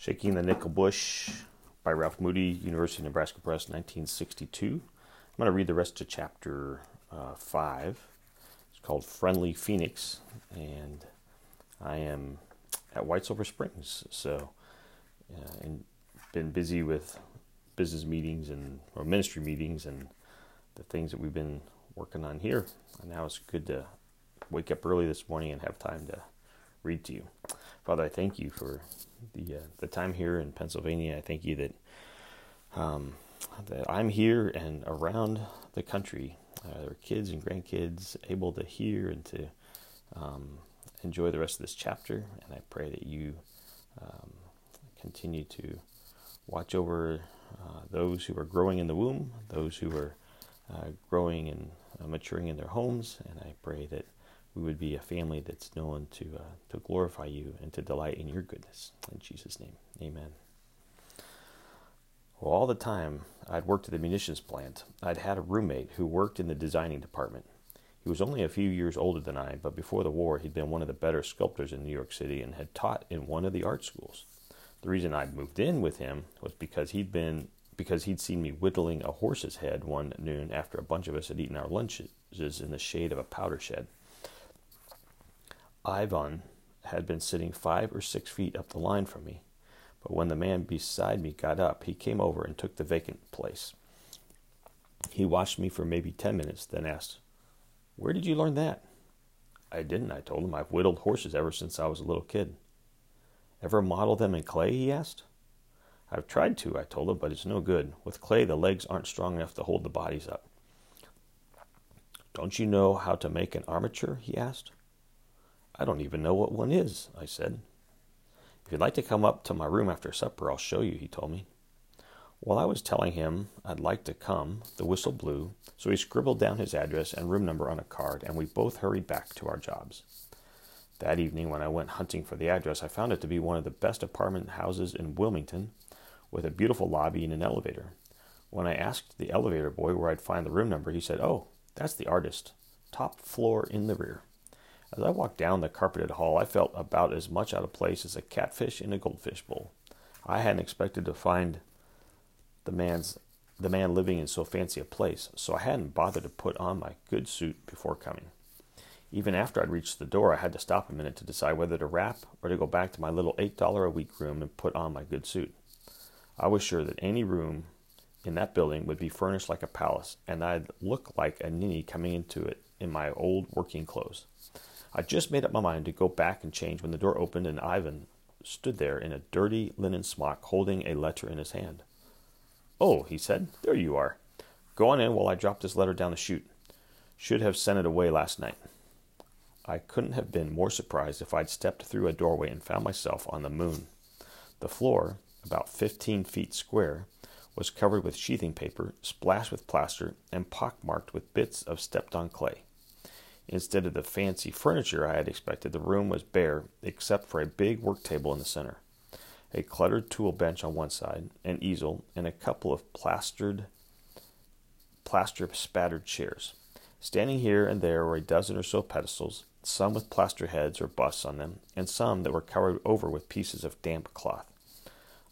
Shaking the Nickel Bush by Ralph Moody, University of Nebraska Press, 1962. I'm going to read the rest of chapter uh, 5. It's called Friendly Phoenix, and I am at White Sulphur Springs. So, uh, and been busy with business meetings and or ministry meetings and the things that we've been working on here. And now it's good to wake up early this morning and have time to read to you. Father, I thank you for the uh, the time here in Pennsylvania. I thank you that um, that I'm here and around the country. Uh, there are kids and grandkids able to hear and to um, enjoy the rest of this chapter. And I pray that you um, continue to watch over uh, those who are growing in the womb, those who are uh, growing and uh, maturing in their homes. And I pray that we would be a family that's known to uh, to glorify you and to delight in your goodness. In Jesus' name, Amen. Well, all the time I'd worked at the munitions plant, I'd had a roommate who worked in the designing department. He was only a few years older than I, but before the war, he'd been one of the better sculptors in New York City and had taught in one of the art schools. The reason I'd moved in with him was because he'd been because he'd seen me whittling a horse's head one noon after a bunch of us had eaten our lunches in the shade of a powder shed. Ivan had been sitting five or six feet up the line from me, but when the man beside me got up, he came over and took the vacant place. He watched me for maybe ten minutes, then asked, Where did you learn that? I didn't, I told him. I've whittled horses ever since I was a little kid. Ever model them in clay? he asked. I've tried to, I told him, but it's no good. With clay, the legs aren't strong enough to hold the bodies up. Don't you know how to make an armature? he asked. I don't even know what one is, I said. If you'd like to come up to my room after supper, I'll show you, he told me. While I was telling him I'd like to come, the whistle blew, so he scribbled down his address and room number on a card, and we both hurried back to our jobs. That evening, when I went hunting for the address, I found it to be one of the best apartment houses in Wilmington, with a beautiful lobby and an elevator. When I asked the elevator boy where I'd find the room number, he said, Oh, that's the artist. Top floor in the rear. As I walked down the carpeted hall, I felt about as much out of place as a catfish in a goldfish bowl. I hadn't expected to find the man's the man living in so fancy a place, so I hadn't bothered to put on my good suit before coming. Even after I'd reached the door, I had to stop a minute to decide whether to rap or to go back to my little eight dollar a week room and put on my good suit. I was sure that any room in that building would be furnished like a palace, and I'd look like a ninny coming into it in my old working clothes. I just made up my mind to go back and change when the door opened and Ivan stood there in a dirty linen smock holding a letter in his hand. Oh, he said, there you are. Go on in while I drop this letter down the chute. Should have sent it away last night. I couldn't have been more surprised if I'd stepped through a doorway and found myself on the moon. The floor, about fifteen feet square, was covered with sheathing paper, splashed with plaster, and pockmarked with bits of stepped on clay. Instead of the fancy furniture I had expected, the room was bare except for a big work table in the center, a cluttered tool bench on one side, an easel, and a couple of plastered, plaster spattered chairs. Standing here and there were a dozen or so pedestals, some with plaster heads or busts on them, and some that were covered over with pieces of damp cloth.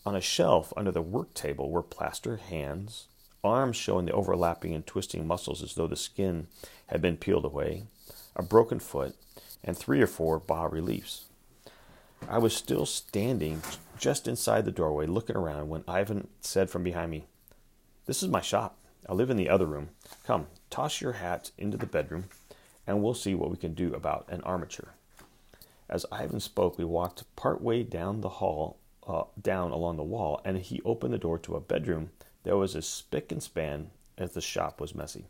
On a shelf under the work table were plaster hands, arms showing the overlapping and twisting muscles as though the skin had been peeled away, a broken foot, and three or four bas reliefs. I was still standing just inside the doorway looking around when Ivan said from behind me, This is my shop. I live in the other room. Come, toss your hat into the bedroom, and we'll see what we can do about an armature. As Ivan spoke, we walked part way down the hall, uh, down along the wall, and he opened the door to a bedroom that was as spick and span as the shop was messy.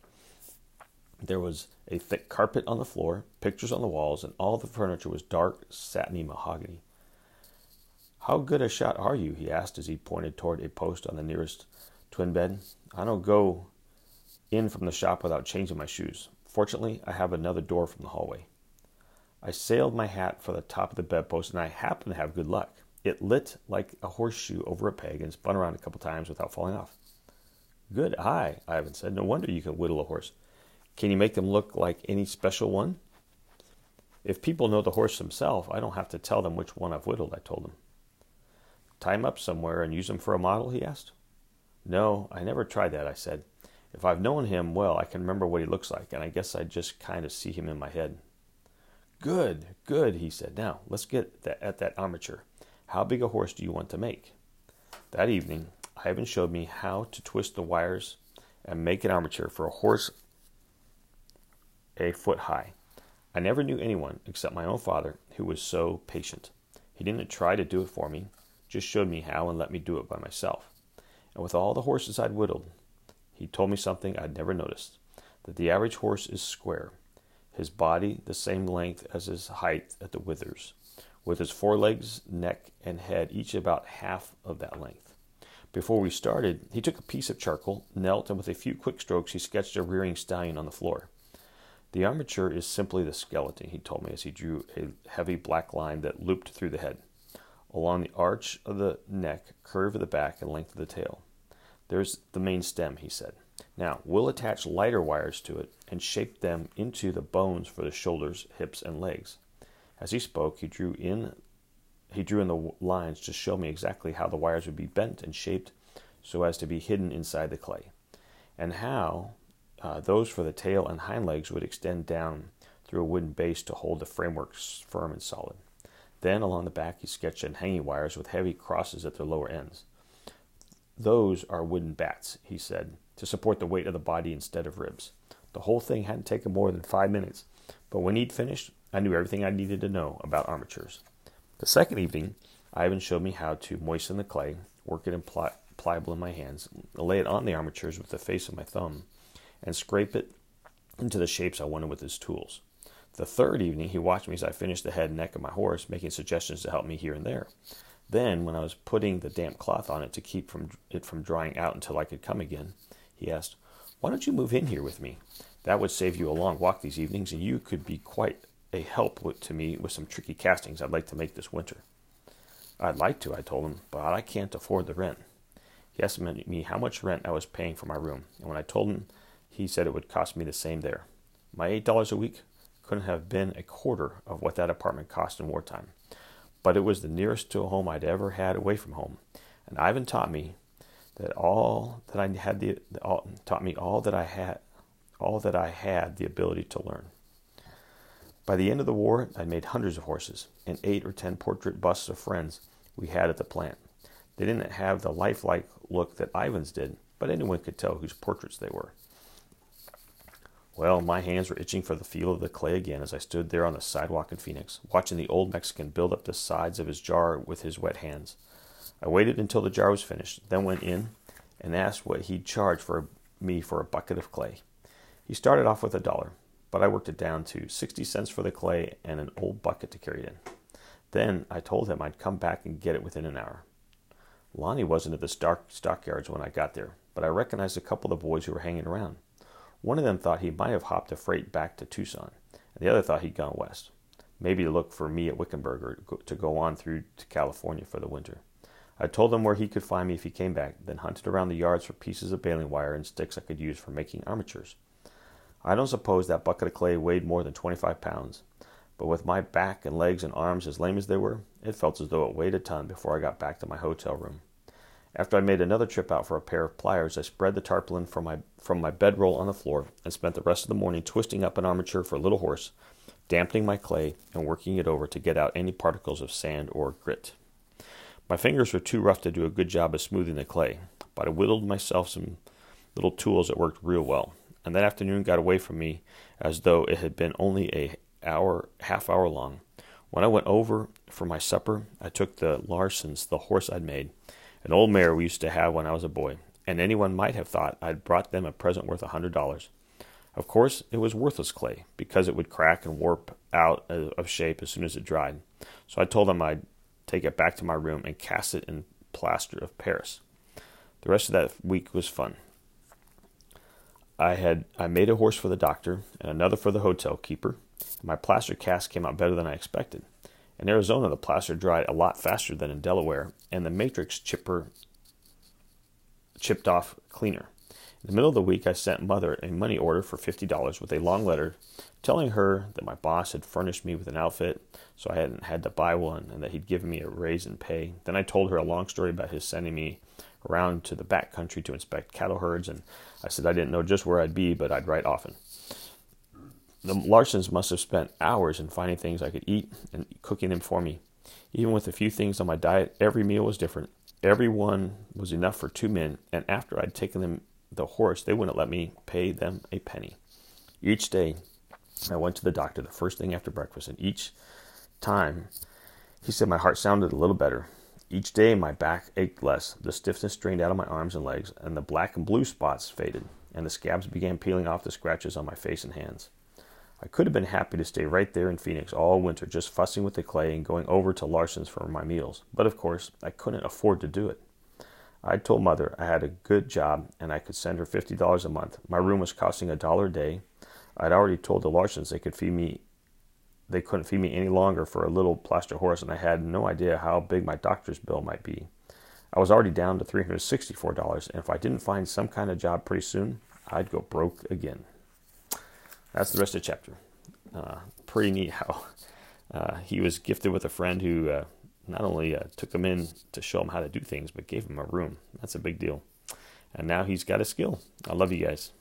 There was a thick carpet on the floor, pictures on the walls, and all the furniture was dark, satiny mahogany. How good a shot are you? he asked as he pointed toward a post on the nearest twin bed. I don't go in from the shop without changing my shoes. Fortunately, I have another door from the hallway. I sailed my hat for the top of the bedpost, and I happened to have good luck. It lit like a horseshoe over a peg and spun around a couple times without falling off. Good eye, Ivan said. No wonder you can whittle a horse. Can you make them look like any special one? If people know the horse himself, I don't have to tell them which one I've whittled, I told him. tie him up somewhere and use him for a model? he asked. No, I never tried that, I said. If I've known him well, I can remember what he looks like, and I guess I just kind of see him in my head. Good, good, he said. Now, let's get that, at that armature. How big a horse do you want to make? That evening, Ivan showed me how to twist the wires and make an armature for a horse a foot high. I never knew anyone except my own father who was so patient. He didn't try to do it for me, just showed me how and let me do it by myself. And with all the horses I'd whittled, he told me something I'd never noticed that the average horse is square, his body the same length as his height at the withers, with his forelegs, neck, and head each about half of that length. Before we started, he took a piece of charcoal, knelt, and with a few quick strokes, he sketched a rearing stallion on the floor. The armature is simply the skeleton, he told me as he drew a heavy black line that looped through the head, along the arch of the neck, curve of the back, and length of the tail. There's the main stem, he said. Now, we'll attach lighter wires to it and shape them into the bones for the shoulders, hips, and legs. As he spoke, he drew in he drew in the lines to show me exactly how the wires would be bent and shaped so as to be hidden inside the clay, and how uh, those for the tail and hind legs would extend down through a wooden base to hold the framework firm and solid. Then along the back he sketched in hanging wires with heavy crosses at their lower ends. Those are wooden bats, he said, to support the weight of the body instead of ribs. The whole thing hadn't taken more than five minutes, but when he'd finished, I knew everything I needed to know about armatures. The second evening, Ivan showed me how to moisten the clay, work it in pli- pliable in my hands, lay it on the armatures with the face of my thumb, and scrape it into the shapes I wanted with his tools. The third evening, he watched me as I finished the head and neck of my horse, making suggestions to help me here and there. Then, when I was putting the damp cloth on it to keep from, it from drying out until I could come again, he asked, Why don't you move in here with me? That would save you a long walk these evenings, and you could be quite a help to me with some tricky castings I'd like to make this winter. I'd like to, I told him, but I can't afford the rent. He asked me how much rent I was paying for my room, and when I told him, he said it would cost me the same there. My eight dollars a week couldn't have been a quarter of what that apartment cost in wartime, but it was the nearest to a home I'd ever had away from home, and Ivan taught me that all that I had the all, taught me all that I had all that I had the ability to learn. By the end of the war, I'd made hundreds of horses and eight or ten portrait busts of friends we had at the plant. They didn't have the lifelike look that Ivan's did, but anyone could tell whose portraits they were. Well, my hands were itching for the feel of the clay again as I stood there on the sidewalk in Phoenix, watching the old Mexican build up the sides of his jar with his wet hands. I waited until the jar was finished, then went in and asked what he'd charge for me for a bucket of clay. He started off with a dollar, but I worked it down to 60 cents for the clay and an old bucket to carry it in. Then I told him I'd come back and get it within an hour. Lonnie wasn't at the stock stockyards when I got there, but I recognized a couple of the boys who were hanging around. One of them thought he might have hopped a freight back to Tucson, and the other thought he'd gone west, maybe to look for me at Wickenburg or to go on through to California for the winter. I told him where he could find me if he came back, then hunted around the yards for pieces of baling wire and sticks I could use for making armatures. I don't suppose that bucket of clay weighed more than 25 pounds, but with my back and legs and arms as lame as they were, it felt as though it weighed a ton before I got back to my hotel room. After I made another trip out for a pair of pliers, I spread the tarpaulin from my, from my bedroll on the floor and spent the rest of the morning twisting up an armature for a little horse, dampening my clay, and working it over to get out any particles of sand or grit. My fingers were too rough to do a good job of smoothing the clay, but I whittled myself some little tools that worked real well and that afternoon got away from me as though it had been only a hour, half hour long. When I went over for my supper, I took the Larsons, the horse I'd made, an old mare we used to have when I was a boy, and anyone might have thought I'd brought them a present worth a hundred dollars. Of course, it was worthless clay because it would crack and warp out of shape as soon as it dried. So I told them I'd take it back to my room and cast it in plaster of Paris. The rest of that week was fun. I had I made a horse for the doctor and another for the hotel keeper. My plaster cast came out better than I expected. In Arizona, the plaster dried a lot faster than in Delaware, and the matrix chipper chipped off cleaner. In the middle of the week, I sent Mother a money order for $50 with a long letter telling her that my boss had furnished me with an outfit, so I hadn't had to buy one, and that he'd given me a raise in pay. Then I told her a long story about his sending me around to the back country to inspect cattle herds, and I said I didn't know just where I'd be, but I'd write often. The Larsons must have spent hours in finding things I could eat and cooking them for me. Even with a few things on my diet, every meal was different. Every one was enough for two men, and after I'd taken them the horse, they wouldn't let me pay them a penny. Each day, I went to the doctor the first thing after breakfast, and each time he said my heart sounded a little better. Each day, my back ached less, the stiffness drained out of my arms and legs, and the black and blue spots faded, and the scabs began peeling off the scratches on my face and hands. I could have been happy to stay right there in Phoenix all winter, just fussing with the clay and going over to Larson's for my meals, but of course, I couldn't afford to do it. I told mother I had a good job and I could send her fifty dollars a month. My room was costing a dollar a day. I'd already told the Larsons they could feed me they couldn't feed me any longer for a little plaster horse, and I had no idea how big my doctor's bill might be. I was already down to $364, and if I didn't find some kind of job pretty soon, I'd go broke again. That's the rest of the chapter. Uh, pretty neat how uh, he was gifted with a friend who uh, not only uh, took him in to show him how to do things, but gave him a room. That's a big deal. And now he's got a skill. I love you guys.